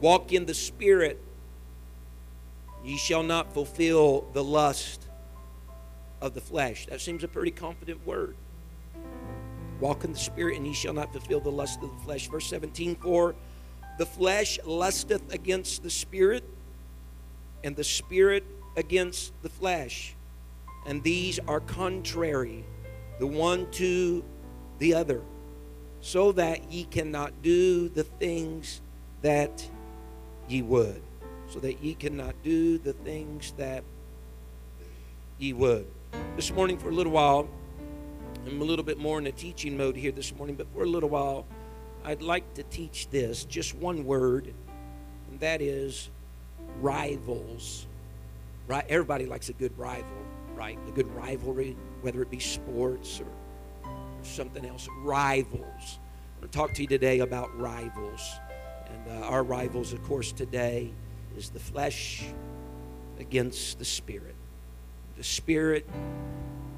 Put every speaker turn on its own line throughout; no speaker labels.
walk in the Spirit, ye shall not fulfill the lust of the flesh. That seems a pretty confident word. Walk in the Spirit, and ye shall not fulfill the lust of the flesh. Verse 17, For the flesh lusteth against the Spirit, and the Spirit against the flesh and these are contrary the one to the other, so that ye cannot do the things that ye would. So that ye cannot do the things that ye would. This morning, for a little while, I'm a little bit more in a teaching mode here this morning, but for a little while, I'd like to teach this just one word, and that is rivals. Right? Everybody likes a good rival right? A good rivalry, whether it be sports or, or something else. Rivals. I'm going to talk to you today about rivals. And uh, our rivals, of course, today is the flesh against the spirit, the spirit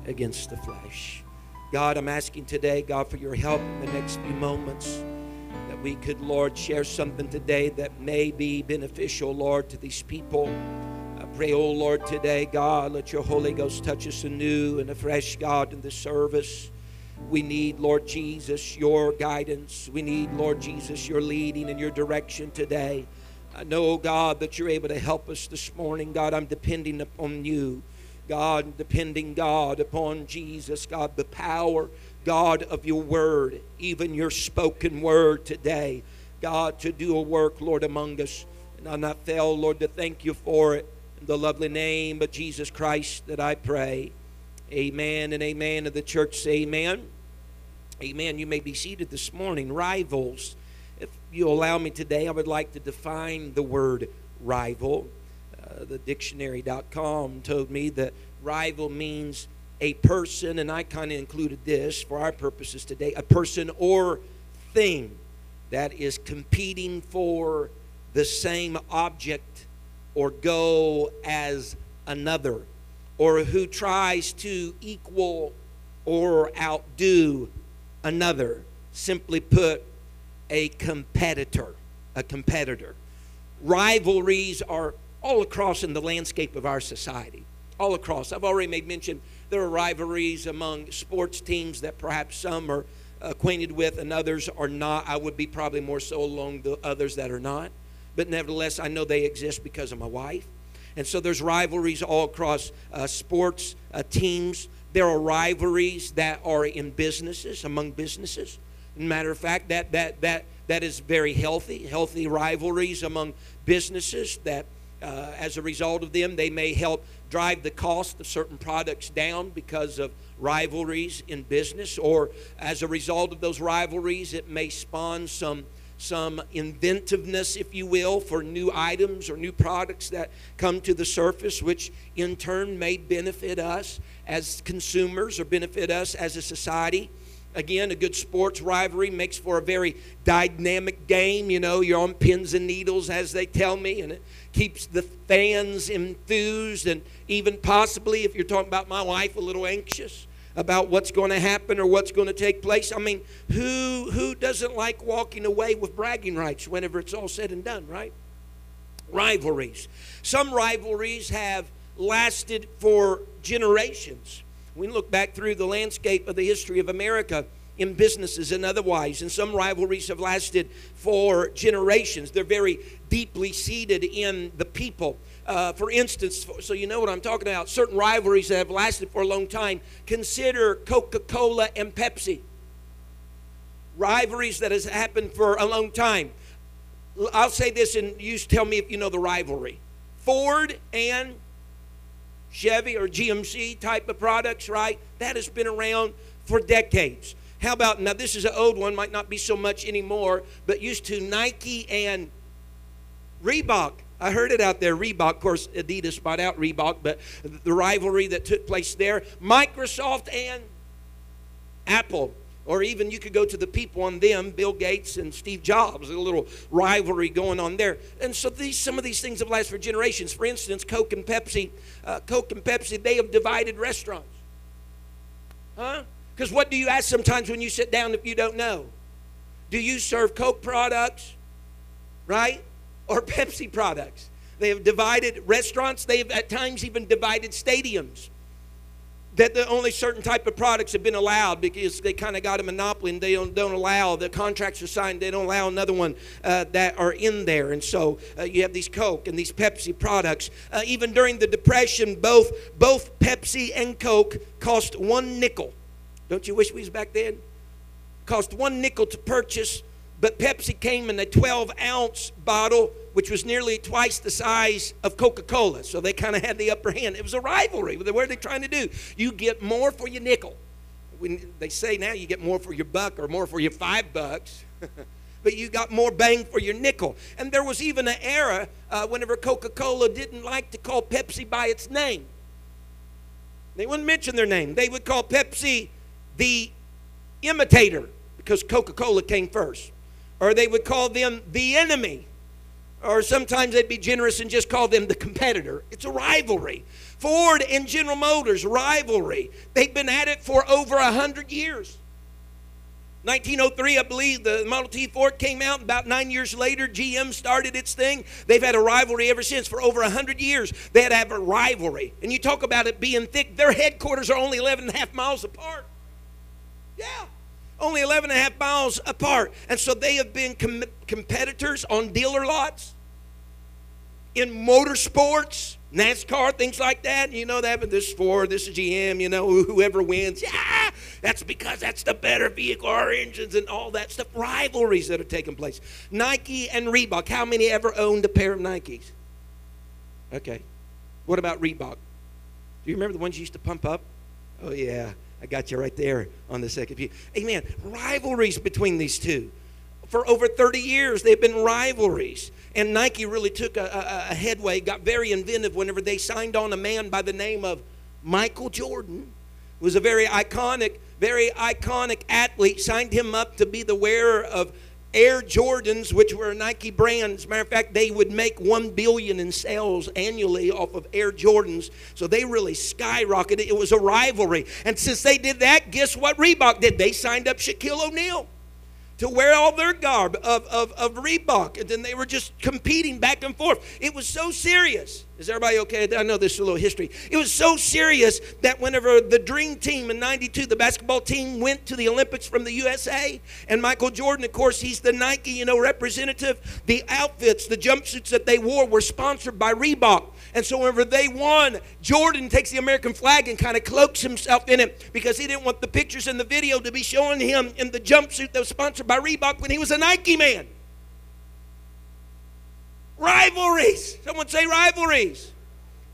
against the flesh. God, I'm asking today, God, for your help in the next few moments that we could, Lord, share something today that may be beneficial, Lord, to these people I pray, oh Lord, today, God, let your Holy Ghost touch us anew and afresh, God, in this service. We need, Lord Jesus, your guidance. We need, Lord Jesus, your leading and your direction today. I know, oh God, that you're able to help us this morning. God, I'm depending upon you. God, depending, God, upon Jesus, God, the power, God, of your word, even your spoken word today. God, to do a work, Lord, among us. And I not fail, Lord, to thank you for it. In the lovely name of Jesus Christ that I pray. Amen and amen. And the church say amen. Amen. You may be seated this morning. Rivals. If you allow me today, I would like to define the word rival. Uh, the dictionary.com told me that rival means a person, and I kind of included this for our purposes today a person or thing that is competing for the same object or go as another, or who tries to equal or outdo another. Simply put, a competitor. A competitor. Rivalries are all across in the landscape of our society. All across. I've already made mention there are rivalries among sports teams that perhaps some are acquainted with and others are not. I would be probably more so along the others that are not but nevertheless, I know they exist because of my wife. And so there's rivalries all across uh, sports uh, teams. There are rivalries that are in businesses, among businesses. Matter of fact, that, that, that, that is very healthy, healthy rivalries among businesses that uh, as a result of them, they may help drive the cost of certain products down because of rivalries in business, or as a result of those rivalries, it may spawn some some inventiveness, if you will, for new items or new products that come to the surface, which in turn may benefit us as consumers or benefit us as a society. Again, a good sports rivalry makes for a very dynamic game. You know, you're on pins and needles, as they tell me, and it keeps the fans enthused and even possibly, if you're talking about my wife, a little anxious about what's going to happen or what's going to take place. I mean, who who doesn't like walking away with bragging rights whenever it's all said and done, right? Rivalries. Some rivalries have lasted for generations. We look back through the landscape of the history of America in businesses and otherwise. And some rivalries have lasted for generations. They're very deeply seated in the people. Uh, for instance, so you know what I'm talking about, certain rivalries that have lasted for a long time. Consider Coca Cola and Pepsi. Rivalries that has happened for a long time. I'll say this and you tell me if you know the rivalry. Ford and Chevy or GMC type of products, right? That has been around for decades. How about now? This is an old one, might not be so much anymore, but used to Nike and Reebok. I heard it out there. Reebok, of course, Adidas bought out Reebok, but the rivalry that took place there. Microsoft and Apple. Or even you could go to the people on them, Bill Gates and Steve Jobs, a little rivalry going on there. And so these, some of these things have lasted for generations. For instance, Coke and Pepsi, uh, Coke and Pepsi, they have divided restaurants. Huh? Because what do you ask sometimes when you sit down if you don't know? Do you serve Coke products, right? Or Pepsi products? They have divided restaurants. They have at times even divided stadiums. That the only certain type of products have been allowed because they kind of got a monopoly and they don't, don't allow the contracts are signed they don't allow another one uh, that are in there. And so uh, you have these coke and these pepsi products. Uh, even during the depression both both pepsi and coke cost one nickel. Don't you wish we was back then? Cost one nickel to purchase but pepsi came in a 12 ounce bottle which was nearly twice the size of Coca Cola. So they kind of had the upper hand. It was a rivalry. What are they trying to do? You get more for your nickel. When they say now you get more for your buck or more for your five bucks. but you got more bang for your nickel. And there was even an era uh, whenever Coca Cola didn't like to call Pepsi by its name. They wouldn't mention their name. They would call Pepsi the imitator because Coca Cola came first. Or they would call them the enemy or sometimes they'd be generous and just call them the competitor. It's a rivalry. Ford and General Motors, rivalry. They've been at it for over a 100 years. 1903, I believe, the Model T Ford came out. About nine years later, GM started its thing. They've had a rivalry ever since. For over 100 years, they had to have a rivalry. And you talk about it being thick, their headquarters are only 11 and a half miles apart. Yeah only 11 and a half miles apart. And so they have been com- competitors on dealer lots, in motorsports, NASCAR, things like that. You know that, but this is Ford, this is GM, you know, whoever wins. Yeah, that's because that's the better vehicle, our engines and all that stuff. Rivalries that are taking place. Nike and Reebok. How many ever owned a pair of Nikes? Okay. What about Reebok? Do you remember the ones you used to pump up? Oh, yeah. I got you right there on the second view. Amen. Rivalries between these two. For over 30 years, they've been rivalries. And Nike really took a, a, a headway, got very inventive whenever they signed on a man by the name of Michael Jordan. Who was a very iconic, very iconic athlete. Signed him up to be the wearer of Air Jordans, which were Nike brands. Matter of fact, they would make one billion in sales annually off of Air Jordans. So they really skyrocketed. It was a rivalry. And since they did that, guess what Reebok did? They signed up Shaquille O'Neal to wear all their garb of, of, of Reebok. And then they were just competing back and forth. It was so serious. Is everybody okay? I know this is a little history. It was so serious that whenever the Dream Team in 92, the basketball team, went to the Olympics from the USA, and Michael Jordan, of course, he's the Nike, you know, representative, the outfits, the jumpsuits that they wore were sponsored by Reebok. And so whenever they won, Jordan takes the American flag and kind of cloaks himself in it because he didn't want the pictures in the video to be showing him in the jumpsuit that was sponsored by Reebok when he was a Nike man. Rivalries. Someone say rivalries.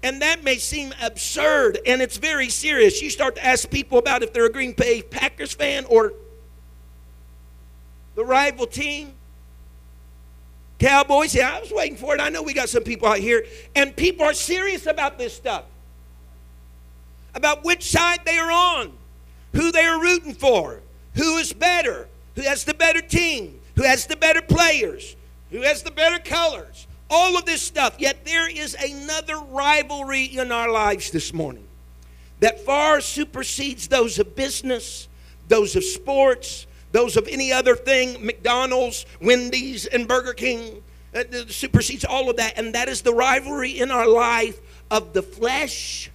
And that may seem absurd, and it's very serious. You start to ask people about if they're a Green Bay Packers fan or the rival team. Cowboys, yeah, I was waiting for it. I know we got some people out here, and people are serious about this stuff. About which side they are on, who they are rooting for, who is better, who has the better team, who has the better players, who has the better colors, all of this stuff. Yet there is another rivalry in our lives this morning that far supersedes those of business, those of sports, those of any other thing, McDonald's, Wendy's, and Burger King, uh, supersedes all of that. And that is the rivalry in our life of the flesh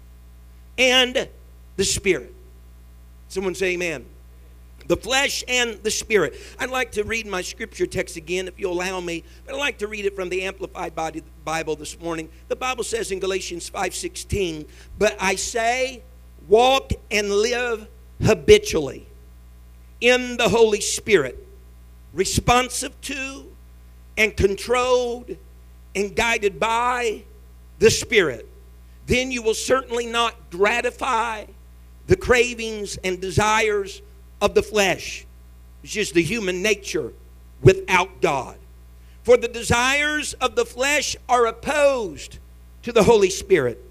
and the spirit. Someone say amen. The flesh and the spirit. I'd like to read my scripture text again, if you'll allow me. But I'd like to read it from the Amplified Bible this morning. The Bible says in Galatians 5:16, "But I say, walk and live habitually." In the Holy Spirit, responsive to and controlled and guided by the Spirit, then you will certainly not gratify the cravings and desires of the flesh, which is the human nature without God. For the desires of the flesh are opposed to the Holy Spirit,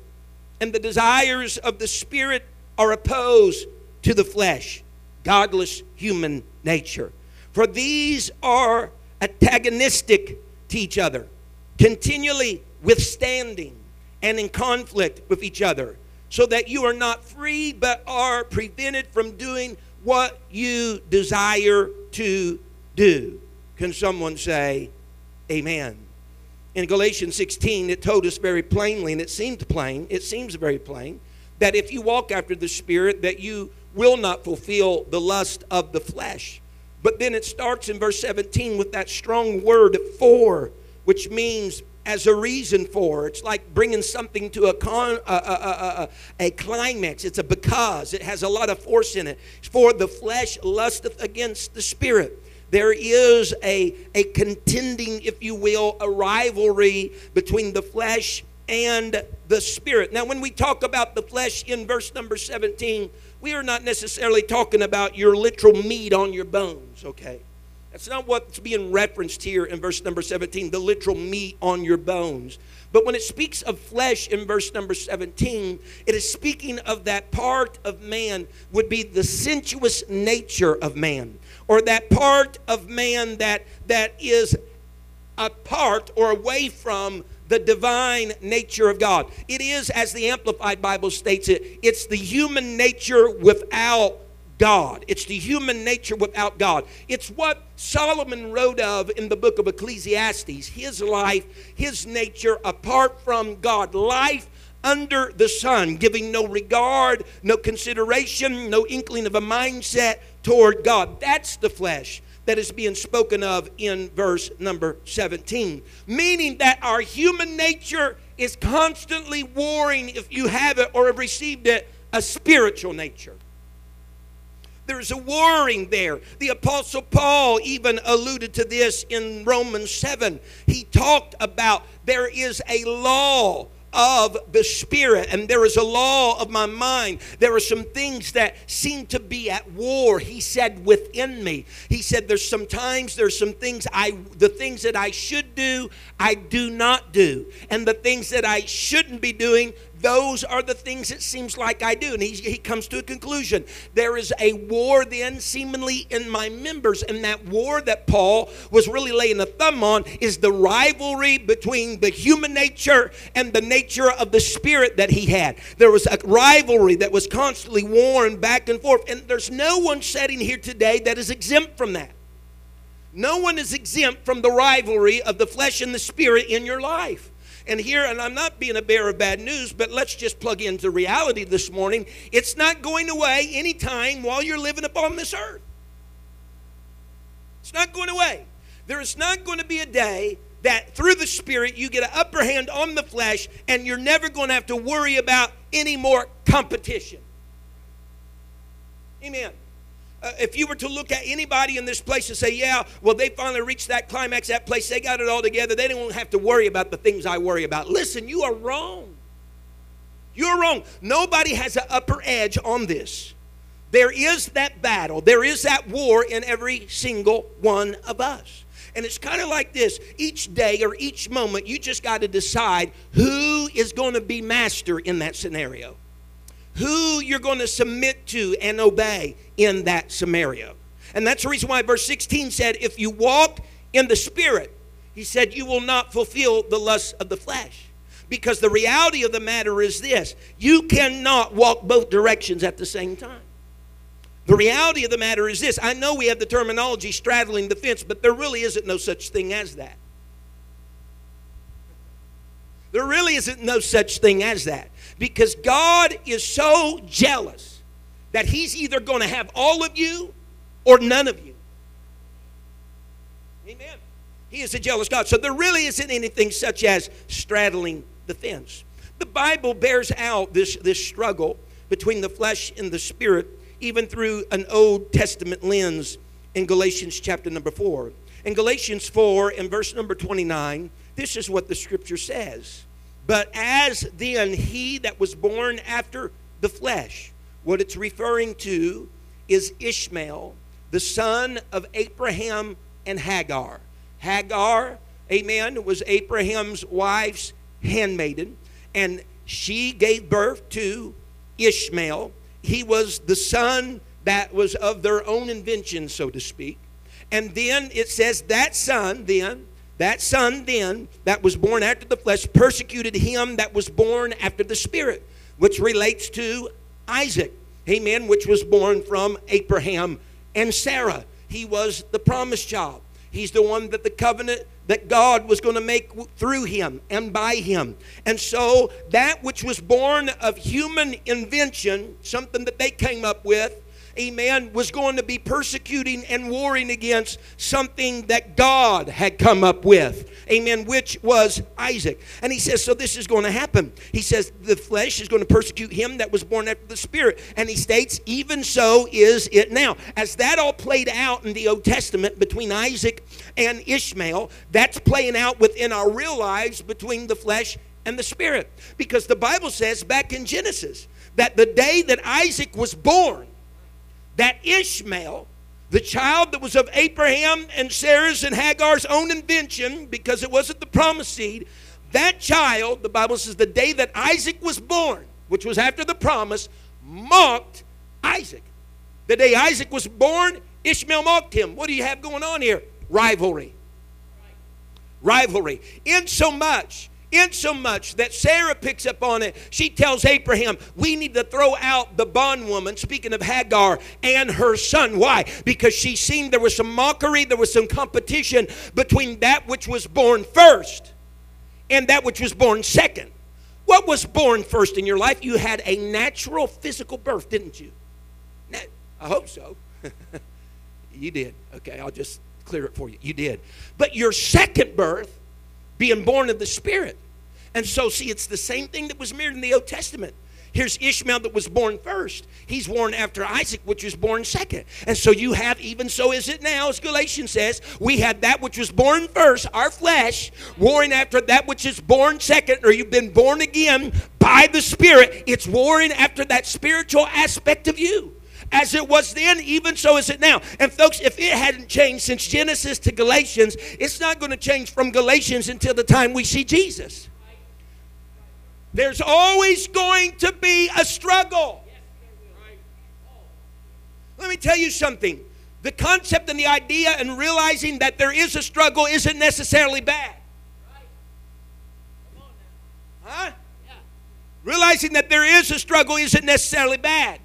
and the desires of the Spirit are opposed to the flesh, godless human nature. For these are antagonistic to each other, continually withstanding and in conflict with each other, so that you are not free but are prevented from doing what you desire to do. Can someone say, Amen? In Galatians 16, it told us very plainly, and it seemed plain, it seems very plain, that if you walk after the Spirit, that you will not fulfill the lust of the flesh. But then it starts in verse 17 with that strong word for, which means as a reason for. It's like bringing something to a, con, a, a, a, climax. It's a because. It has a lot of force in it. For the flesh lusteth against the spirit. There is a, a contending, if you will, a rivalry between the flesh and the spirit. Now, when we talk about the flesh in verse number 17, we are not necessarily talking about your literal meat on your bones, okay? That's not what's being referenced here in verse number 17, the literal meat on your bones. But when it speaks of flesh in verse number 17, it is speaking of that part of man would be the sensuous nature of man, or that part of man that, that is apart or away from the divine nature of God. It is, as the Amplified Bible states it, it's the human nature without God. It's the human nature without God. It's what Solomon wrote of in the book of Ecclesiastes his life, his nature apart from God. Life under the sun, giving no regard, no consideration, no inkling of a mindset toward God. That's the flesh that is being spoken of in verse number 17. Meaning that our human nature is constantly warring, if you have it or have received it, a spiritual nature. There's a warring there. The Apostle Paul even alluded to this in Romans 7. He talked about there is a law of the Spirit, and there is a law of my mind. There are some things that seem to be at war, he said, within me. He said, There's sometimes there's some things I the things that I should do, I do not do. And the things that I shouldn't be doing, those are the things it seems like I do. And he, he comes to a conclusion. There is a war then, seemingly, in my members. And that war that Paul was really laying a thumb on is the rivalry between the human nature and the nature of the spirit that he had. There was a rivalry that was constantly worn back and forth. And there's no one sitting here today that is exempt from that. No one is exempt from the rivalry of the flesh and the spirit in your life. And here, and I'm not being a bearer of bad news, but let's just plug into reality this morning. It's not going away anytime while you're living upon this earth. It's not going away. There is not going to be a day that through the Spirit you get an upper hand on the flesh and you're never going to have to worry about any more competition. Amen uh, if you were to look at anybody in this place and say, yeah, well, they finally reached that climax, that place, they got it all together, they don't have to worry about the things I worry about. Listen, you are wrong. You're wrong. Nobody has an upper edge on this. There is that battle, there is that war in every single one of us. And it's kind of like this each day or each moment, you just got to decide who is going to be master in that scenario who you're going to submit to and obey in that scenario. And that's the reason why verse 16 said, If you walk in the Spirit, he said, you will not fulfill the lusts of the flesh. Because the reality of the matter is this you cannot walk both directions at the same time. The reality of the matter is this I know we have the terminology straddling the fence, but there really isn't no such thing as that. There really isn't no such thing as that. Because God is so jealous that He's either going to have all of you or none of you. Amen. He is a jealous God. So there really isn't anything such as straddling the fence. The Bible bears out this, this struggle between the flesh and the spirit, even through an Old Testament lens in Galatians chapter number 4. In Galatians 4 and verse number 29, this is what the scripture says. But as then he that was born after the flesh, what it's referring to is Ishmael, the son of Abraham and Hagar. Hagar, amen, was Abraham's wife's handmaiden, and she gave birth to Ishmael. He was the son that was of their own invention, so to speak. And then it says that son, then, that son then, that was born after the flesh, persecuted him that was born after the spirit, which relates to Isaac, amen, which was born from Abraham and Sarah. He was the promised child. He's the one that the covenant that God was going to make through him and by him. And so that which was born of human invention, something that they came up with, amen, was going to be persecuting and warring against something that God had come up with, amen, which was Isaac. And he says, So this is going to happen. He says, The flesh is going to persecute him that was born after the Spirit. And he states, Even so is it now. As that all played out in the Old Testament between Isaac and Ishmael, that's playing out within our real lives between the flesh and the Spirit. Because the Bible says back in Genesis that the day that Isaac was born, that Ishmael, the child that was of Abraham and Sarah's and Hagar's own invention, because it wasn't the promised seed, that child, the Bible says, the day that Isaac was born, which was after the promise, mocked Isaac. The day Isaac was born, Ishmael mocked him. What do you have going on here? Rivalry. Rivalry. In so much insomuch that Sarah picks up on it. She tells Abraham, We need to throw out the bondwoman, speaking of Hagar, and her son. Why? Because she seen there was some mockery, there was some competition between that which was born first and that which was born second. What was born first in your life? You had a natural physical birth, didn't you? I hope so. you did. Okay, I'll just clear it for you. You did. But your second birth, being born of the Spirit, and so, see, it's the same thing that was mirrored in the Old Testament. Here's Ishmael that was born first. He's born after Isaac, which was born second. And so you have, even so is it now, as Galatians says, we have that which was born first, our flesh, warring after that which is born second, or you've been born again by the Spirit. It's warring after that spiritual aspect of you. As it was then, even so is it now. And folks, if it hadn't changed since Genesis to Galatians, it's not going to change from Galatians until the time we see Jesus. There's always going to be a struggle. Let me tell you something. The concept and the idea and realizing that there is a struggle isn't necessarily bad. Huh? Realizing that there is a struggle isn't necessarily bad.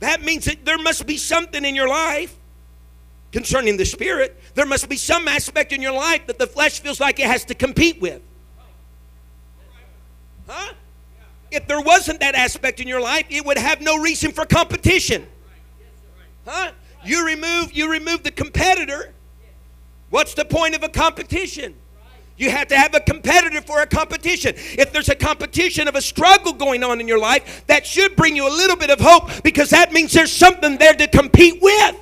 That means that there must be something in your life concerning the spirit there must be some aspect in your life that the flesh feels like it has to compete with. Huh? If there wasn't that aspect in your life, it would have no reason for competition. Huh? You remove you remove the competitor. What's the point of a competition? You have to have a competitor for a competition. If there's a competition of a struggle going on in your life, that should bring you a little bit of hope because that means there's something there to compete with.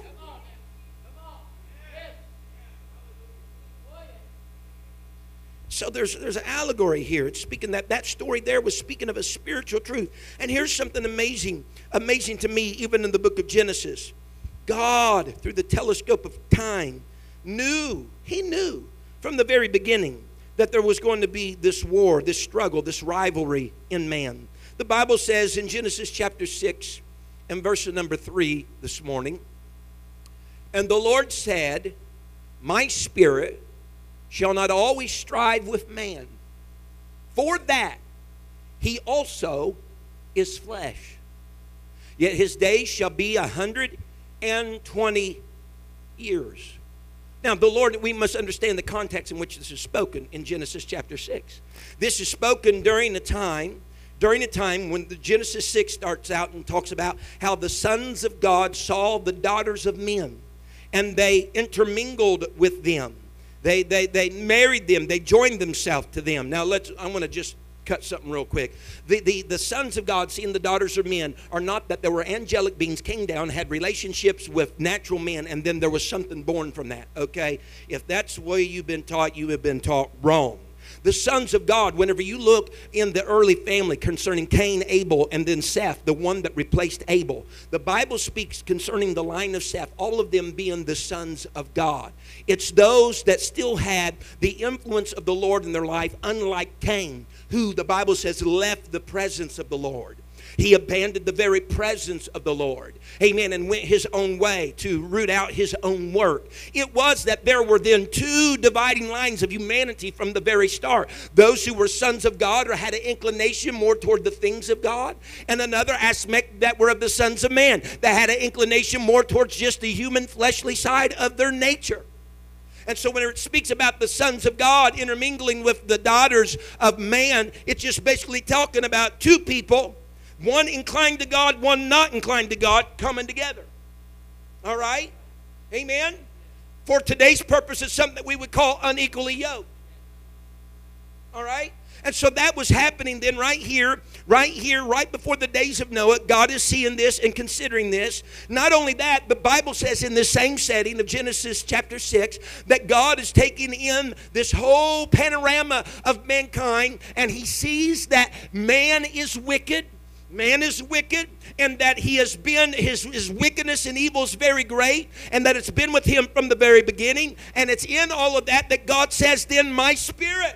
So there's there's an allegory here. It's speaking that that story there was speaking of a spiritual truth. And here's something amazing, amazing to me, even in the book of Genesis. God, through the telescope of time, knew, he knew from the very beginning that there was going to be this war, this struggle, this rivalry in man. The Bible says in Genesis chapter 6 and verse number 3 this morning, and the Lord said, My spirit shall not always strive with man, for that he also is flesh. Yet his days shall be a hundred and twenty years. Now, the Lord, we must understand the context in which this is spoken in Genesis chapter 6. This is spoken during a time, during a time when the Genesis 6 starts out and talks about how the sons of God saw the daughters of men and they intermingled with them they, they, they married them. They joined themselves to them. Now, let's, I want to just cut something real quick. The, the, the sons of God, seeing the daughters of men, are not that there were angelic beings came down, had relationships with natural men, and then there was something born from that, okay? If that's the way you've been taught, you have been taught wrong. the sons of God, whenever you look in the early family concerning Cain, Abel, and then Seth, the one that replaced Abel, the Bible speaks concerning the line of Seth, all of them being the sons of God. It's those that still had the influence of the Lord in their life, unlike Cain, who the Bible says left the presence of the Lord. He abandoned the very presence of the Lord. Amen. And went his own way to root out his own work. It was that there were then two dividing lines of humanity from the very start those who were sons of God or had an inclination more toward the things of God, and another aspect that were of the sons of man that had an inclination more towards just the human fleshly side of their nature. And so when it speaks about the sons of God intermingling with the daughters of man, it's just basically talking about two people one inclined to God, one not inclined to God, coming together. All right? Amen? For today's purpose, it's something that we would call unequally yoked. All right? And so that was happening then right here, right here, right before the days of Noah. God is seeing this and considering this. Not only that, the Bible says in the same setting of Genesis chapter 6 that God is taking in this whole panorama of mankind and he sees that man is wicked man is wicked and that he has been his, his wickedness and evil is very great and that it's been with him from the very beginning and it's in all of that that god says then my spirit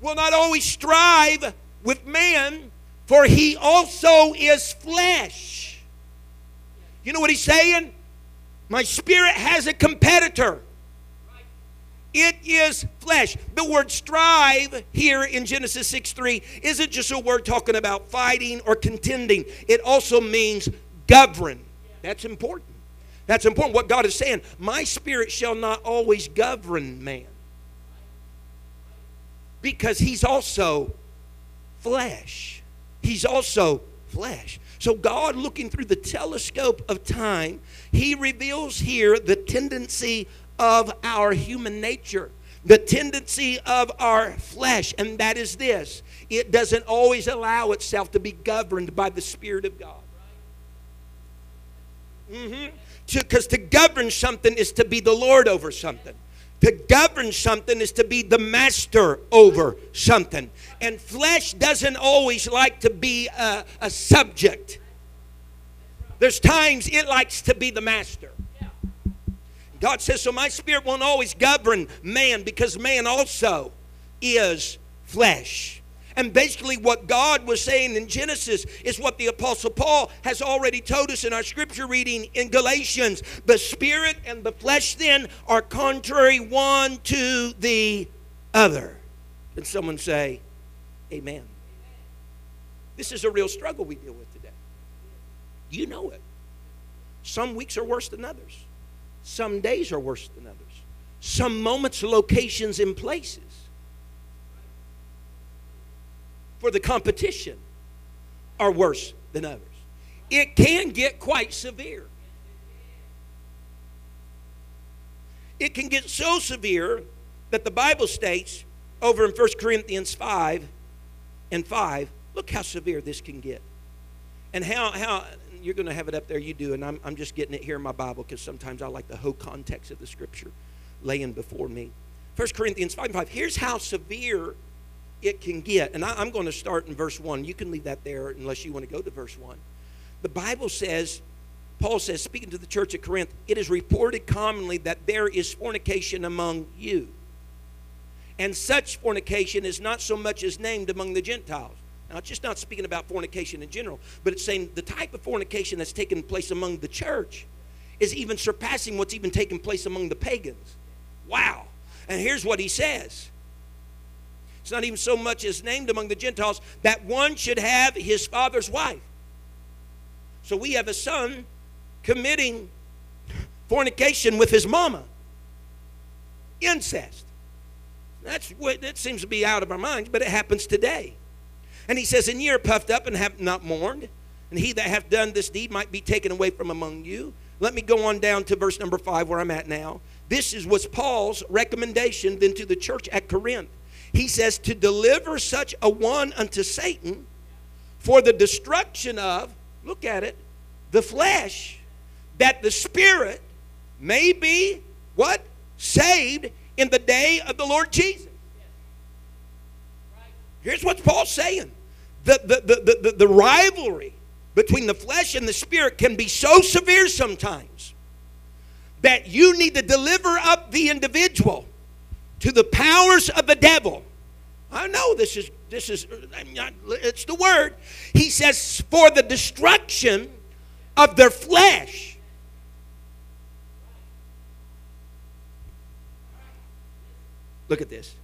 will not always strive with man for he also is flesh you know what he's saying my spirit has a competitor it is flesh. The word strive here in Genesis 6 3 isn't just a word talking about fighting or contending, it also means govern. That's important. That's important. What God is saying, my spirit shall not always govern man. Because he's also flesh. He's also flesh. So, God, looking through the telescope of time, He reveals here the tendency of our human nature, the tendency of our flesh, and that is this it doesn't always allow itself to be governed by the Spirit of God. Mm-hmm. Because to, to govern something is to be the Lord over something. To govern something is to be the master over something. And flesh doesn't always like to be a, a subject. There's times it likes to be the master. God says, So my spirit won't always govern man because man also is flesh. And basically, what God was saying in Genesis is what the Apostle Paul has already told us in our scripture reading in Galatians. The spirit and the flesh then are contrary one to the other. Can someone say, Amen? This is a real struggle we deal with today. You know it. Some weeks are worse than others. Some days are worse than others. Some moments, locations, and places for the competition are worse than others. It can get quite severe. It can get so severe that the Bible states over in 1 Corinthians 5 and 5, look how severe this can get. And how, how you're going to have it up there, you do, and I'm, I'm just getting it here in my Bible because sometimes I like the whole context of the scripture laying before me. 1 Corinthians 5 and 5. Here's how severe it can get. And I, am going to start in verse 1. You can leave that there unless you want to go to verse 1. The Bible says, Paul says, speaking to the church at Corinth, it is reported commonly that there is fornication among you. And such fornication is not so much as named among the Gentiles. Now, it's just not speaking about fornication in general, but it's saying the type of fornication that's taken place among the church is even surpassing what's even taken place among the pagans. Wow. And here's what he says it's not even so much as named among the Gentiles that one should have his father's wife. So we have a son committing fornication with his mama. Incest. That's what that seems to be out of our minds, but it happens today. And he says, And ye are puffed up and have not mourned, and he that hath done this deed might be taken away from among you. Let me go on down to verse number five, where I'm at now. This is was Paul's recommendation then to the church at Corinth. He says, To deliver such a one unto Satan for the destruction of, look at it, the flesh, that the spirit may be what? Saved in the day of the Lord Jesus. Here's what Paul's saying the, the, the, the, the rivalry between the flesh and the spirit can be so severe sometimes that you need to deliver up the individual to the powers of the devil. I know this is this is it's the word. He says for the destruction of their flesh. Look at this.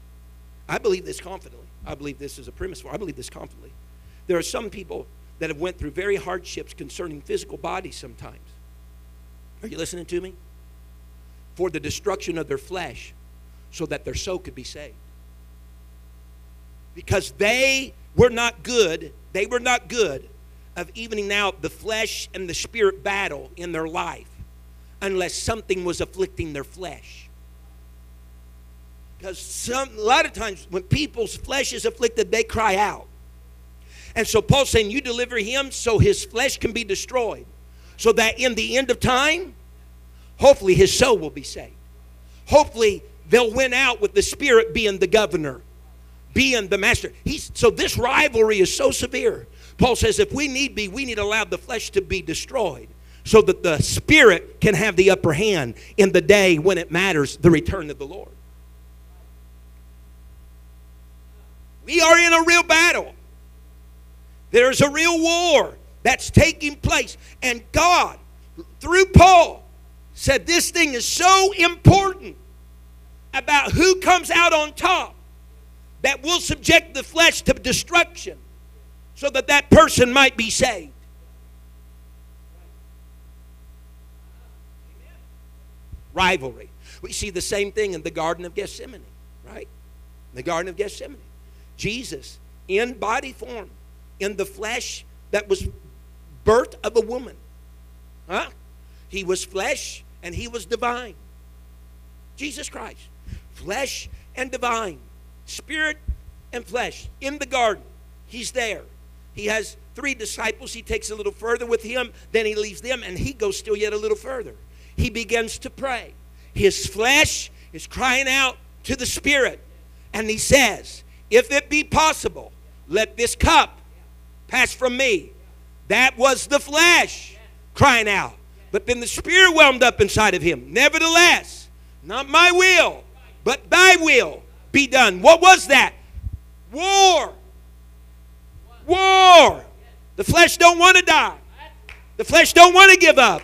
I believe this confidently. I believe this is a premise for. I believe this confidently. There are some people that have went through very hardships concerning physical bodies sometimes. Are you listening to me? For the destruction of their flesh so that their soul could be saved. Because they were not good, they were not good of evening out the flesh and the spirit battle in their life unless something was afflicting their flesh. Because some a lot of times when people's flesh is afflicted, they cry out. And so Paul's saying, You deliver him so his flesh can be destroyed. So that in the end of time, hopefully his soul will be saved. Hopefully they'll win out with the Spirit being the governor, being the master. He's, so this rivalry is so severe. Paul says, if we need be, we need to allow the flesh to be destroyed so that the Spirit can have the upper hand in the day when it matters, the return of the Lord. We are in a real battle. There's a real war that's taking place. And God, through Paul, said this thing is so important about who comes out on top that will subject the flesh to destruction so that that person might be saved. Rivalry. We see the same thing in the Garden of Gethsemane, right? The Garden of Gethsemane. Jesus, in body form, in the flesh that was birth of a woman. Huh? He was flesh and he was divine. Jesus Christ flesh and divine, spirit and flesh in the garden. He's there. He has three disciples. He takes a little further with him, then he leaves them, and he goes still yet a little further. He begins to pray. His flesh is crying out to the spirit, and he says, If it be possible, let this cup pass from me. That was the flesh crying out. But then the spirit whelmed up inside of him. Nevertheless, not my will, but thy will be done. What was that? War. War. The flesh don't want to die. The flesh don't want to give up.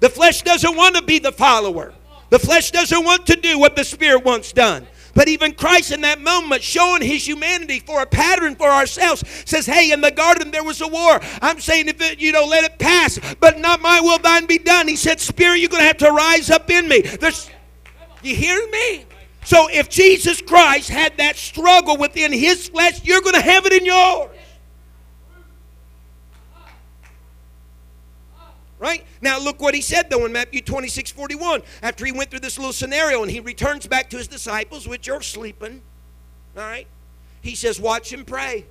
The flesh doesn't want to be the follower. The flesh doesn't want to do what the spirit wants done. But even Christ in that moment, showing his humanity for a pattern for ourselves, says, Hey, in the garden there was a war. I'm saying, if it, you know, let it pass, but not my will, thine be done. He said, Spirit, you're going to have to rise up in me. There's, you hear me? So if Jesus Christ had that struggle within his flesh, you're going to have it in yours. Right? Now look what he said though in Matthew 26, 41. After he went through this little scenario and he returns back to his disciples, which are sleeping. All right? He says, Watch and pray.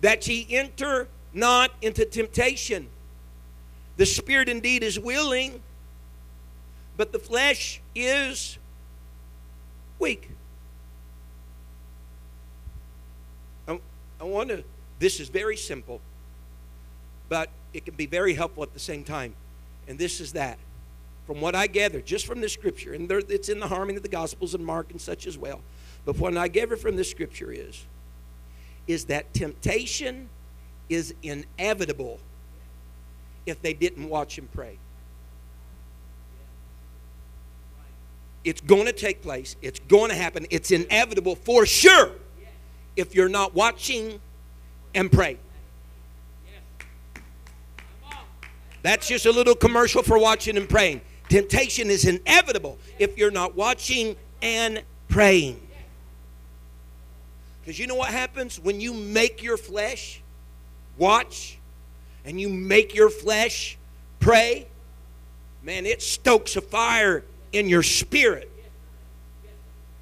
That ye enter not into temptation. The spirit indeed is willing, but the flesh is weak. I, I want to, this is very simple, but it can be very helpful at the same time. And this is that. From what I gather, just from the scripture, and there, it's in the harmony of the Gospels and Mark and such as well, but what I gather from the scripture is, is that temptation is inevitable if they didn't watch and pray. It's going to take place. It's going to happen. It's inevitable for sure if you're not watching and praying. That's just a little commercial for watching and praying. Temptation is inevitable if you're not watching and praying. Because you know what happens when you make your flesh watch and you make your flesh pray? Man, it stokes a fire in your spirit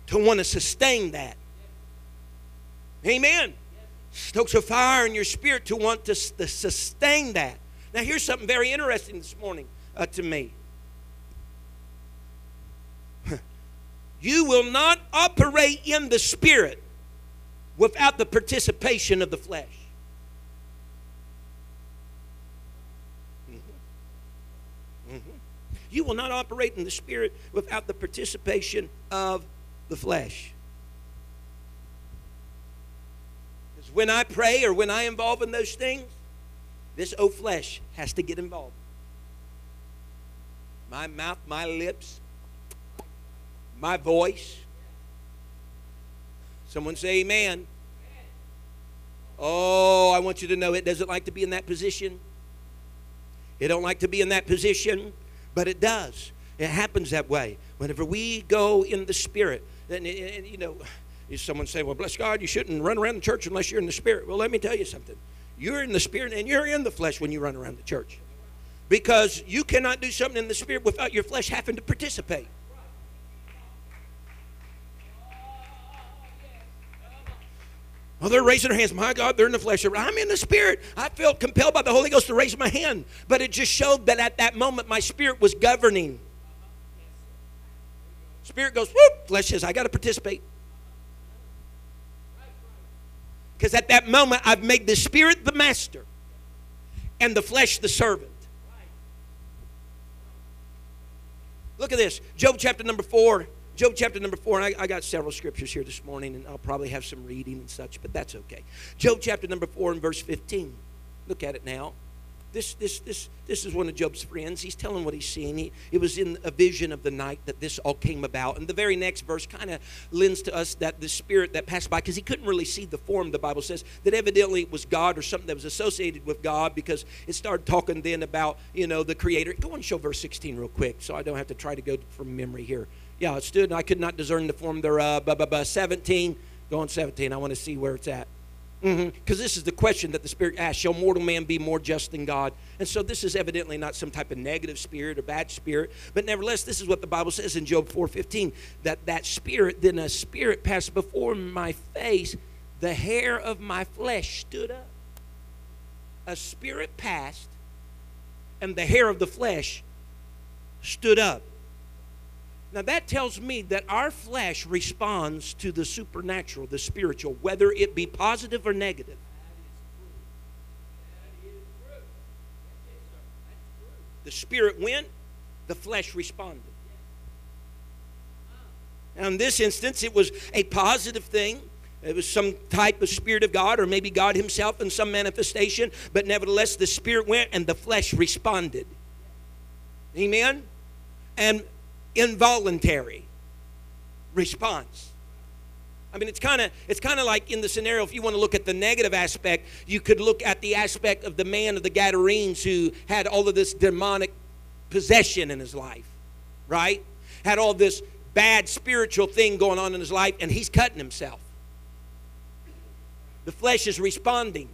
to want to sustain that. Amen. Stokes a fire in your spirit to want to, to sustain that. Now, here's something very interesting this morning uh, to me. you will not operate in the spirit without the participation of the flesh. Mm-hmm. Mm-hmm. You will not operate in the Spirit without the participation of the flesh. Because when I pray or when I involve in those things, this old flesh has to get involved. My mouth, my lips, my voice. Someone say amen. Oh, I want you to know it doesn't like to be in that position. It don't like to be in that position, but it does. It happens that way. Whenever we go in the spirit, and, and eh, eh, you know, someone say, "Well, bless God, you shouldn't run around the church unless you're in the spirit." Well, let me tell you something. You're in the spirit and you're in the flesh when you run around the church. Because you cannot do something in the spirit without your flesh having to participate. Well, they're raising their hands. My God, they're in the flesh. I'm in the spirit. I felt compelled by the Holy Ghost to raise my hand. But it just showed that at that moment my spirit was governing. Spirit goes, whoop, flesh says, I got to participate. Because at that moment, I've made the spirit the master and the flesh the servant. Look at this Job chapter number four. Job chapter number four, and I, I, got several scriptures here this morning, and I'll probably have some reading and such, but that's okay. Job chapter number four and verse 15. Look at it now. This, this, this, this is one of Job's friends. He's telling what he's seeing. He, it was in a vision of the night that this all came about. And the very next verse kind of lends to us that the spirit that passed by, because he couldn't really see the form, the Bible says, that evidently it was God or something that was associated with God, because it started talking then about, you know, the Creator. Go and show verse 16 real quick, so I don't have to try to go from memory here. Yeah, it stood, and I could not discern the form thereof. Blah, blah, blah. 17. Go on 17. I want to see where it's at. Because mm-hmm. this is the question that the Spirit asks Shall mortal man be more just than God? And so this is evidently not some type of negative spirit or bad spirit. But nevertheless, this is what the Bible says in Job 4.15 that that spirit, then a spirit passed before my face, the hair of my flesh stood up. A spirit passed, and the hair of the flesh stood up. Now, that tells me that our flesh responds to the supernatural, the spiritual, whether it be positive or negative. The spirit went, the flesh responded. Now, in this instance, it was a positive thing. It was some type of spirit of God, or maybe God Himself in some manifestation, but nevertheless, the spirit went and the flesh responded. Amen? And involuntary response. I mean, it's kind of it's kind of like in the scenario. If you want to look at the negative aspect, you could look at the aspect of the man of the Gadarenes who had all of this demonic possession in his life, right? Had all this bad spiritual thing going on in his life, and he's cutting himself. The flesh is responding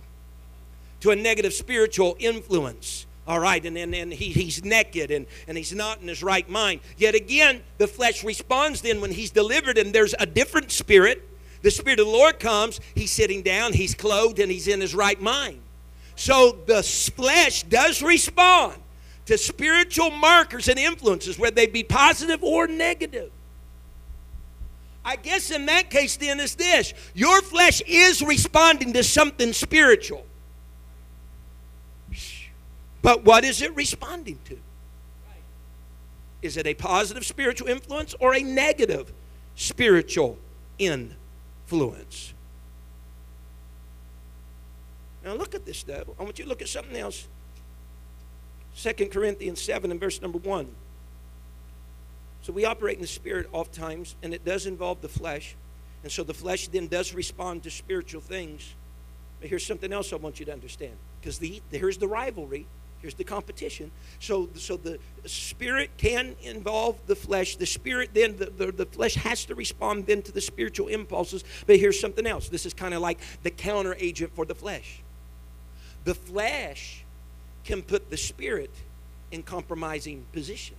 to a negative spiritual influence. All right, and then and he, he's naked and, and he's not in his right mind. Yet again, the flesh responds then when he's delivered, and there's a different spirit. The Spirit of the Lord comes, he's sitting down, he's clothed, and he's in his right mind. So the flesh does respond to spiritual markers and influences, whether they be positive or negative. I guess in that case, then, is this your flesh is responding to something spiritual. But what is it responding to? Is it a positive spiritual influence or a negative spiritual influence? Now look at this, though. I want you to look at something else. 2 Corinthians 7 and verse number 1. So we operate in the spirit oftentimes, and it does involve the flesh. And so the flesh then does respond to spiritual things. But here's something else I want you to understand. Because the, here's the rivalry Here's the competition. So, so the spirit can involve the flesh. The spirit then, the, the, the flesh has to respond then to the spiritual impulses. But here's something else. This is kind of like the counter agent for the flesh. The flesh can put the spirit in compromising positions.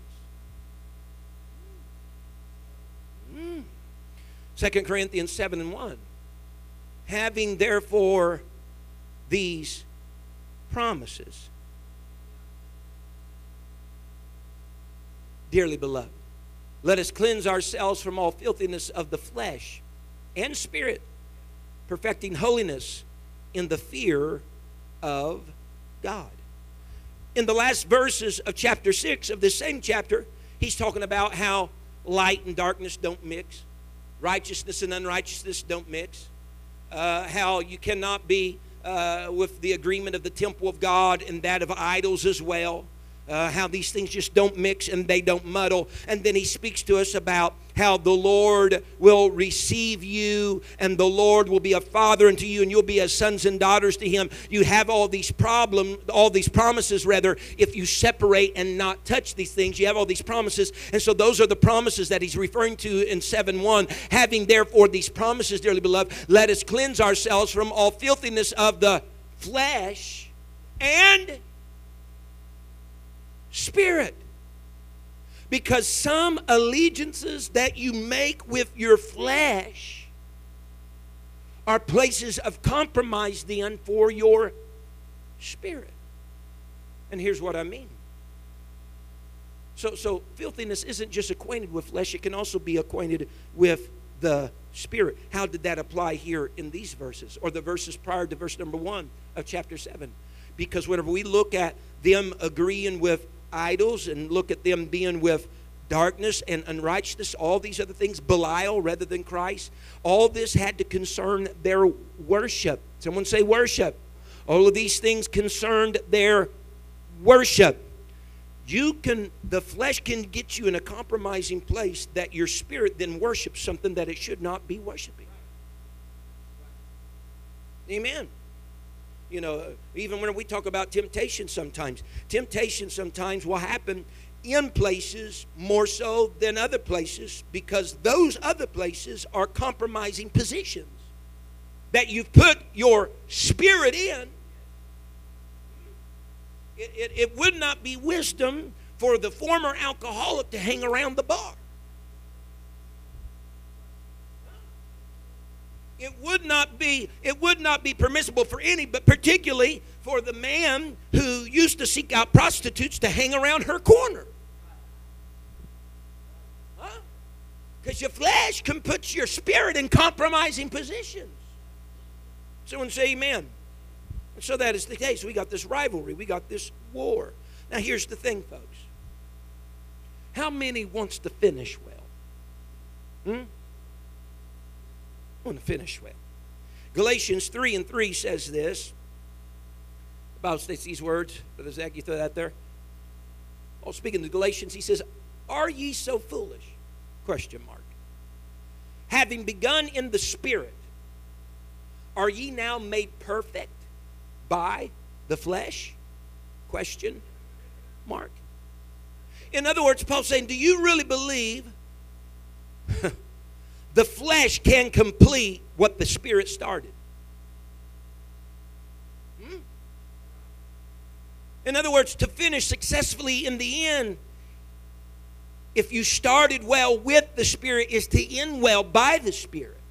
Mm. 2 Corinthians 7 and 1. Having therefore these promises dearly beloved. Let us cleanse ourselves from all filthiness of the flesh and spirit, perfecting holiness in the fear of God. In the last verses of chapter 6 of this same chapter, he's talking about how light and darkness don't mix, righteousness and unrighteousness don't mix, uh, how you cannot be uh, with the agreement of the temple of God and that of idols as well uh, how these things just don't mix and they don't muddle. And then he speaks to us about how the Lord will receive you and the Lord will be a father unto you and you'll be as sons and daughters to him. You have all these problems, all these promises rather, if you separate and not touch these things. You have all these promises. And so those are the promises that he's referring to in 7 1. Having therefore these promises, dearly beloved, let us cleanse ourselves from all filthiness of the flesh and spirit. Because some allegiances that you make with your flesh are places of compromise then for your spirit. And here's what I mean. So, so filthiness isn't just acquainted with flesh, it can also be acquainted with the spirit. How did that apply here in these verses or the verses prior to verse number one of chapter 7? Because whenever we look at them agreeing with idols and look at them being with darkness and unrighteousness, all these other things, Belial rather than Christ, all this had to concern their worship. Someone say worship. All of these things concerned their worship. You can, the flesh can get you in a compromising place that your spirit then worships something that it should not be worshiping. Amen you know, even when we talk about temptation sometimes, temptation sometimes will happen in places more so than other places because those other places are compromising positions that you've put your spirit in. It, it, it would not be wisdom for the former alcoholic to hang around the bar. It would not be it would not be permissible for any but particularly for the man who used to seek out prostitutes to hang around her corner. Huh? because your flesh can put your spirit in compromising positions. Someone say amen. And so that is the case. We got this rivalry. We got this war. Now here's the thing folks. How many wants to finish well? Hmm? Want to finish well. Galatians 3 and 3 says this. The Bible states these words. Brother Zach, you throw that there? Oh, speaking to Galatians, he says, Are ye so foolish? Question mark. Having begun in the Spirit, are ye now made perfect by the flesh? Question mark. In other words, Paul's saying, Do you really believe the flesh can complete what the Spirit started. Hmm? In other words, to finish successfully in the end, if you started well with the Spirit, is to end well by the Spirit.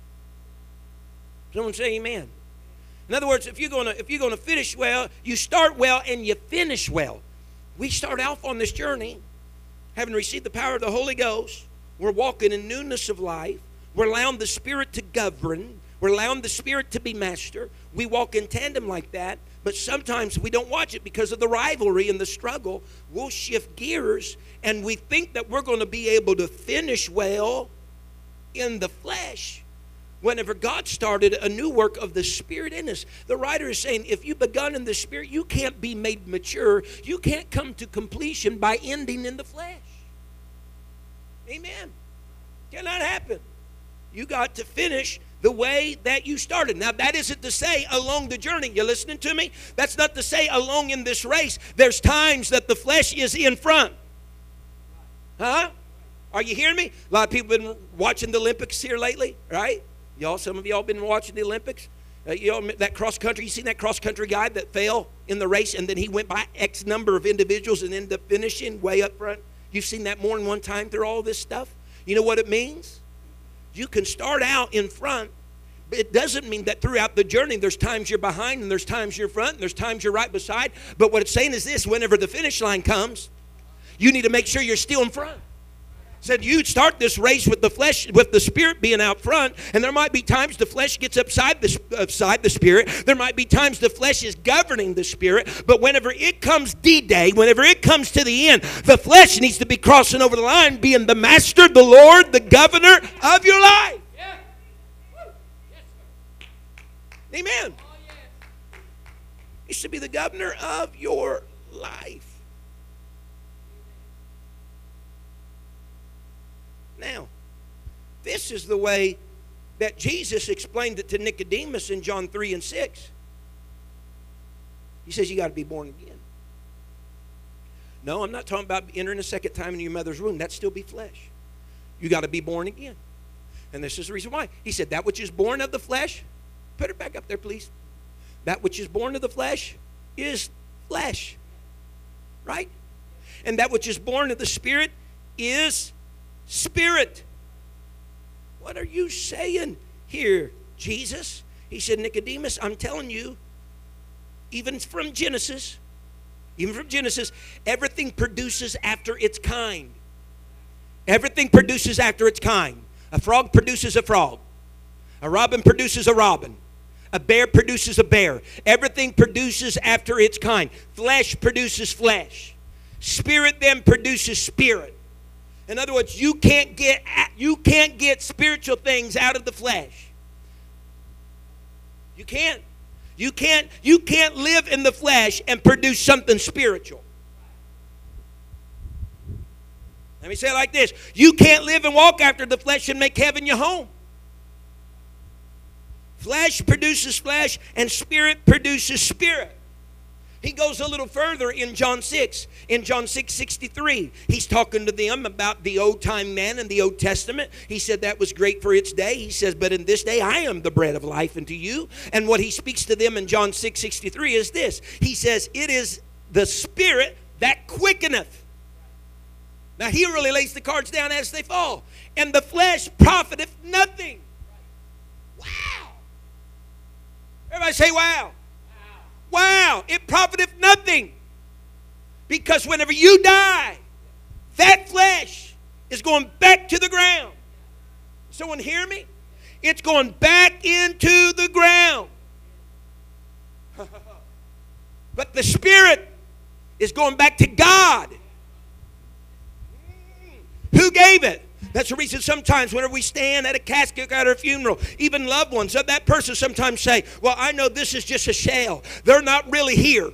Someone say amen. In other words, if you're gonna if you're gonna finish well, you start well and you finish well. We start off on this journey, having received the power of the Holy Ghost. We're walking in newness of life. We're allowing the Spirit to govern. We're allowing the Spirit to be master. We walk in tandem like that, but sometimes we don't watch it because of the rivalry and the struggle. We'll shift gears and we think that we're going to be able to finish well in the flesh whenever God started a new work of the Spirit in us. The writer is saying if you've begun in the Spirit, you can't be made mature. You can't come to completion by ending in the flesh. Amen. Cannot happen. You got to finish the way that you started. Now, that isn't to say along the journey. You listening to me? That's not to say along in this race. There's times that the flesh is in front. Huh? Are you hearing me? A lot of people been watching the Olympics here lately, right? Y'all, some of y'all been watching the Olympics. Uh, you know that cross country. You seen that cross country guy that fell in the race, and then he went by X number of individuals and ended up finishing way up front. You've seen that more than one time through all this stuff. You know what it means? You can start out in front, but it doesn't mean that throughout the journey there's times you're behind and there's times you're front and there's times you're right beside. But what it's saying is this whenever the finish line comes, you need to make sure you're still in front. said you start this race with the flesh with the spirit being out front and there might be times the flesh gets upside the, upside the spirit there might be times the flesh is governing the spirit but whenever it comes d-day whenever it comes to the end the flesh needs to be crossing over the line being the master the lord the governor of your life amen should be the governor of your life Now, this is the way that Jesus explained it to Nicodemus in John 3 and 6. He says, You got to be born again. No, I'm not talking about entering a second time in your mother's womb. That still be flesh. You got to be born again. And this is the reason why. He said, That which is born of the flesh, put it back up there, please. That which is born of the flesh is flesh. Right? And that which is born of the Spirit is spirit. What are you saying here, Jesus? He said, Nicodemus, I'm telling you, even from Genesis, even from Genesis, everything produces after its kind. Everything produces after its kind. A frog produces a frog. A robin produces a robin. A bear produces a bear. Everything produces after its kind. Flesh produces flesh. Spirit then produces spirit. In other words, you can't get you can't get spiritual things out of the flesh. You can't. You can't you can't live in the flesh and produce something spiritual. Let me say it like this. You can't live and walk after the flesh and make heaven your home. Flesh produces flesh and spirit produces spirit. He goes a little further in John 6. In John 6 63, he's talking to them about the old time man in the Old Testament. He said that was great for its day. He says, But in this day I am the bread of life unto you. And what he speaks to them in John 6 63 is this He says, It is the Spirit that quickeneth. Now he really lays the cards down as they fall. And the flesh profiteth nothing. Wow. Everybody say, Wow. Wow, it profiteth nothing. Because whenever you die, that flesh is going back to the ground. Someone hear me? It's going back into the ground. but the spirit is going back to God. Who gave it? That's the reason sometimes whenever we stand at a casket at a funeral, even loved ones of that person sometimes say, Well, I know this is just a shell. They're not really here.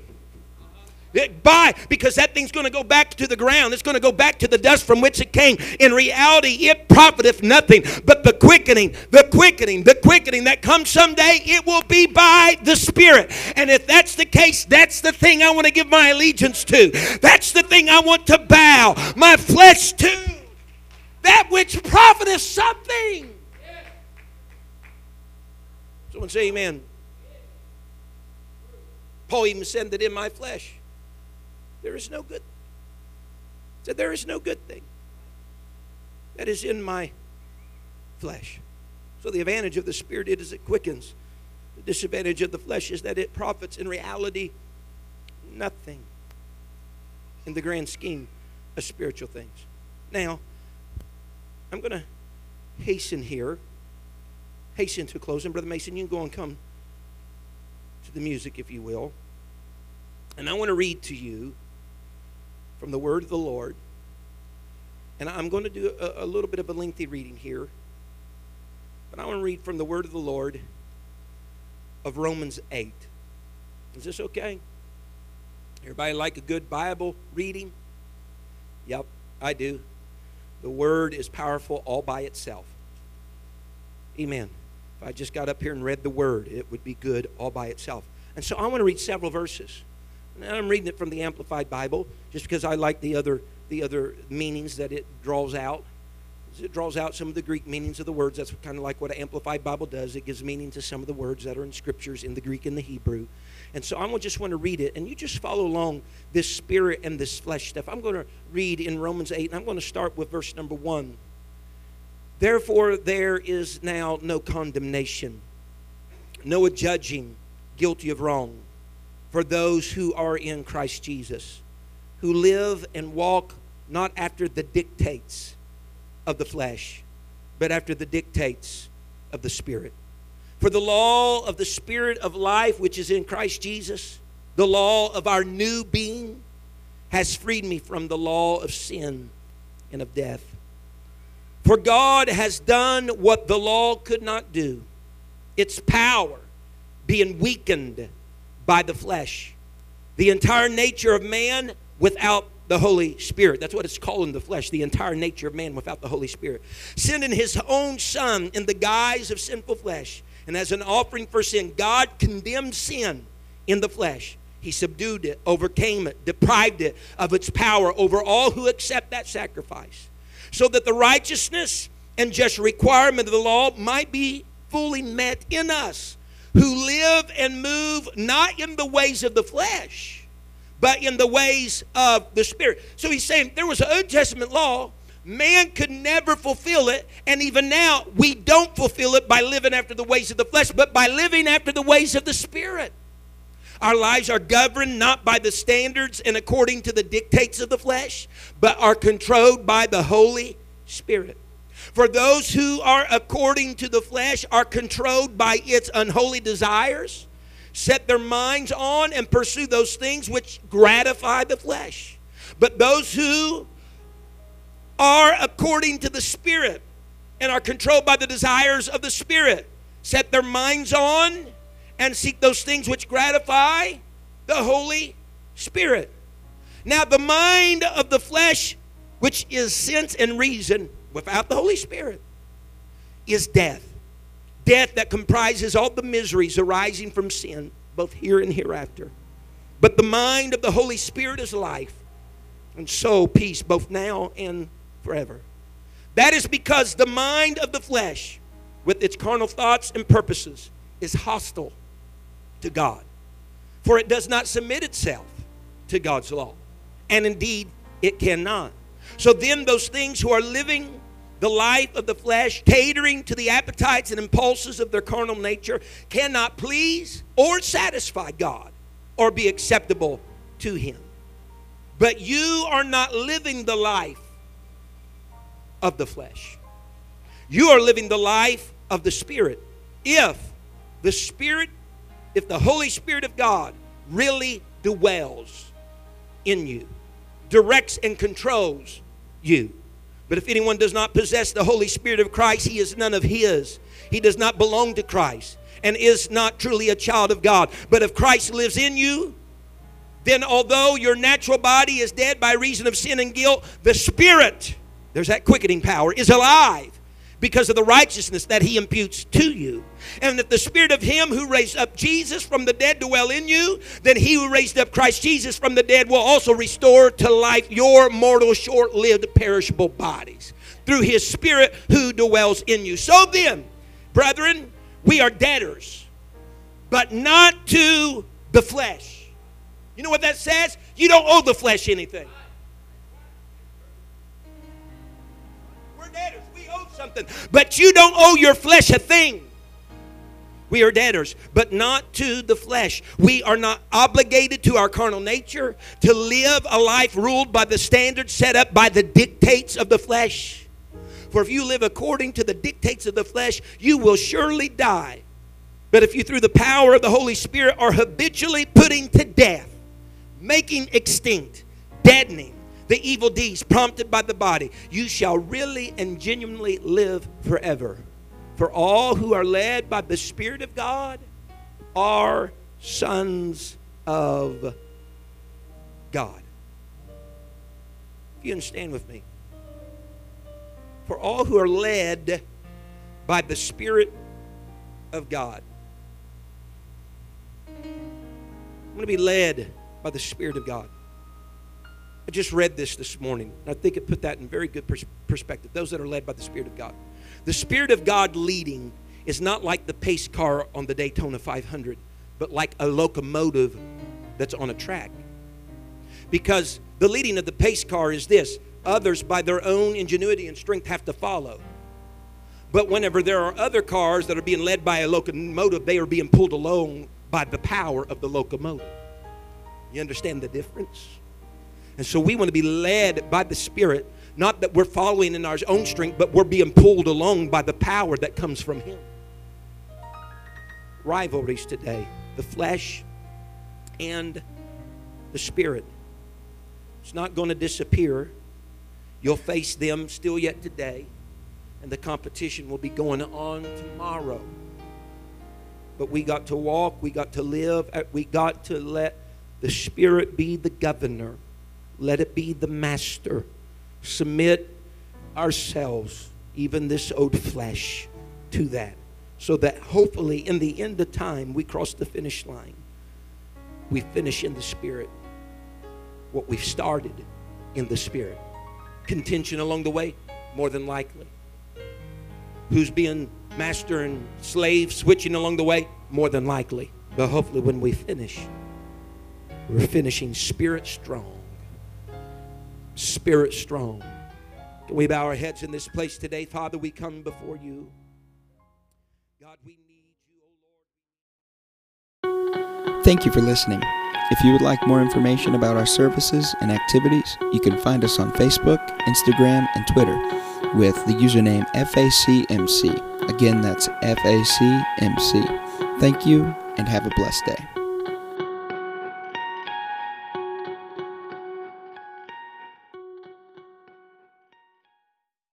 Bye, because that thing's going to go back to the ground. It's going to go back to the dust from which it came. In reality, it profiteth nothing. But the quickening, the quickening, the quickening that comes someday, it will be by the Spirit. And if that's the case, that's the thing I want to give my allegiance to. That's the thing I want to bow my flesh to that which profiteth something. Someone say amen. Paul even said that in my flesh there is no good. Said there is no good thing that is in my flesh. So the advantage of the Spirit is it quickens. The disadvantage of the flesh is that it profits in reality nothing in the grand scheme of spiritual things. Now, I'm going to hasten here, hasten to close. And Brother Mason, you can go and come to the music, if you will. And I want to read to you from the Word of the Lord. And I'm going to do a, a little bit of a lengthy reading here. But I want to read from the Word of the Lord of Romans 8. Is this okay? Everybody like a good Bible reading? Yep, I do. The word is powerful all by itself. Amen. If I just got up here and read the word, it would be good all by itself. And so I want to read several verses. And I'm reading it from the Amplified Bible just because I like the other, the other meanings that it draws out. It draws out some of the Greek meanings of the words. That's kind of like what an Amplified Bible does. It gives meaning to some of the words that are in scriptures in the Greek and the Hebrew. And so I just want to read it, and you just follow along this spirit and this flesh stuff. I'm going to read in Romans 8, and I'm going to start with verse number 1. Therefore, there is now no condemnation, no judging guilty of wrong for those who are in Christ Jesus, who live and walk not after the dictates of the flesh, but after the dictates of the Spirit. For the law of the Spirit of life, which is in Christ Jesus, the law of our new being, has freed me from the law of sin and of death. For God has done what the law could not do, its power being weakened by the flesh. The entire nature of man without the Holy Spirit. That's what it's called in the flesh, the entire nature of man without the Holy Spirit. Sending his own Son in the guise of sinful flesh. And as an offering for sin, God condemned sin in the flesh. He subdued it, overcame it, deprived it of its power over all who accept that sacrifice. So that the righteousness and just requirement of the law might be fully met in us who live and move not in the ways of the flesh, but in the ways of the Spirit. So he's saying there was an Old Testament law. Man could never fulfill it, and even now we don't fulfill it by living after the ways of the flesh, but by living after the ways of the Spirit. Our lives are governed not by the standards and according to the dictates of the flesh, but are controlled by the Holy Spirit. For those who are according to the flesh are controlled by its unholy desires, set their minds on and pursue those things which gratify the flesh. But those who are according to the Spirit and are controlled by the desires of the Spirit set their minds on and seek those things which gratify the Holy Spirit. Now, the mind of the flesh, which is sense and reason without the Holy Spirit, is death. Death that comprises all the miseries arising from sin, both here and hereafter. But the mind of the Holy Spirit is life, and so peace, both now and forever. That is because the mind of the flesh, with its carnal thoughts and purposes, is hostile to God. For it does not submit itself to God's law. And indeed, it cannot. So then, those things who are living the life of the flesh, catering to the appetites and impulses of their carnal nature, cannot please or satisfy God or be acceptable to Him. But you are not living the life of the flesh. You are living the life of the Spirit. If the Spirit, if the Holy Spirit of God really dwells in you, directs and controls you. But if anyone does not possess the Holy Spirit of Christ, he is none of his. He does not belong to Christ and is not truly a child of God. But if Christ lives in you, then although your natural body is dead by reason of sin and guilt, the Spirit, there's that quickening power, is alive because of the righteousness that he imputes to you. And if the spirit of him who raised up Jesus from the dead dwell in you, then he who raised up Christ Jesus from the dead will also restore to life your mortal, short lived, perishable bodies through his spirit who dwells in you. So then, brethren, we are debtors, but not to the flesh. You know what that says? You don't owe the flesh anything. Debtors. We owe something. But you don't owe your flesh a thing. We are debtors, but not to the flesh. We are not obligated to our carnal nature to live a life ruled by the standards set up by the dictates of the flesh. For if you live according to the dictates of the flesh, you will surely die. But if you, through the power of the Holy Spirit, are habitually putting to death, making extinct, deadening the evil deeds prompted by the body, you shall really and genuinely live forever. For all who are led by the Spirit of God are sons of God. If you understand with me. For all who are led by the Spirit of God. I'm going to be led by the Spirit of God. I just read this this morning. and I think it put that in very good pers- perspective. Those that are led by the Spirit of God. The Spirit of God leading is not like the pace car on the Daytona 500, but like a locomotive that's on a track. Because the leading of the pace car is this others, by their own ingenuity and strength, have to follow. But whenever there are other cars that are being led by a locomotive, they are being pulled along by the power of the locomotive. You understand the difference? And so we want to be led by the Spirit Not that we're following in our own strength, but we're being pulled along by the power that comes from Him. Rivalries today the flesh and the spirit. It's not going to disappear. You'll face them still yet today, and the competition will be going on tomorrow. But we got to walk, we got to live, we got to let the Spirit be the governor, let it be the master. Submit ourselves, even this old flesh, to that. So that hopefully in the end of time we cross the finish line. We finish in the Spirit what we've started in the Spirit. Contention along the way, more than likely. Who's being master and slave switching along the way? More than likely. But hopefully, when we finish, we're finishing spirit strong. Spirit strong. Can we bow our heads in this place today? Father, we come before you. God, we need you,
oh Lord. Thank you for listening. If you would like more information about our services and activities, you can find us on Facebook, Instagram, and Twitter with the username FACMC. Again, that's FACMC. Thank you and have a blessed day.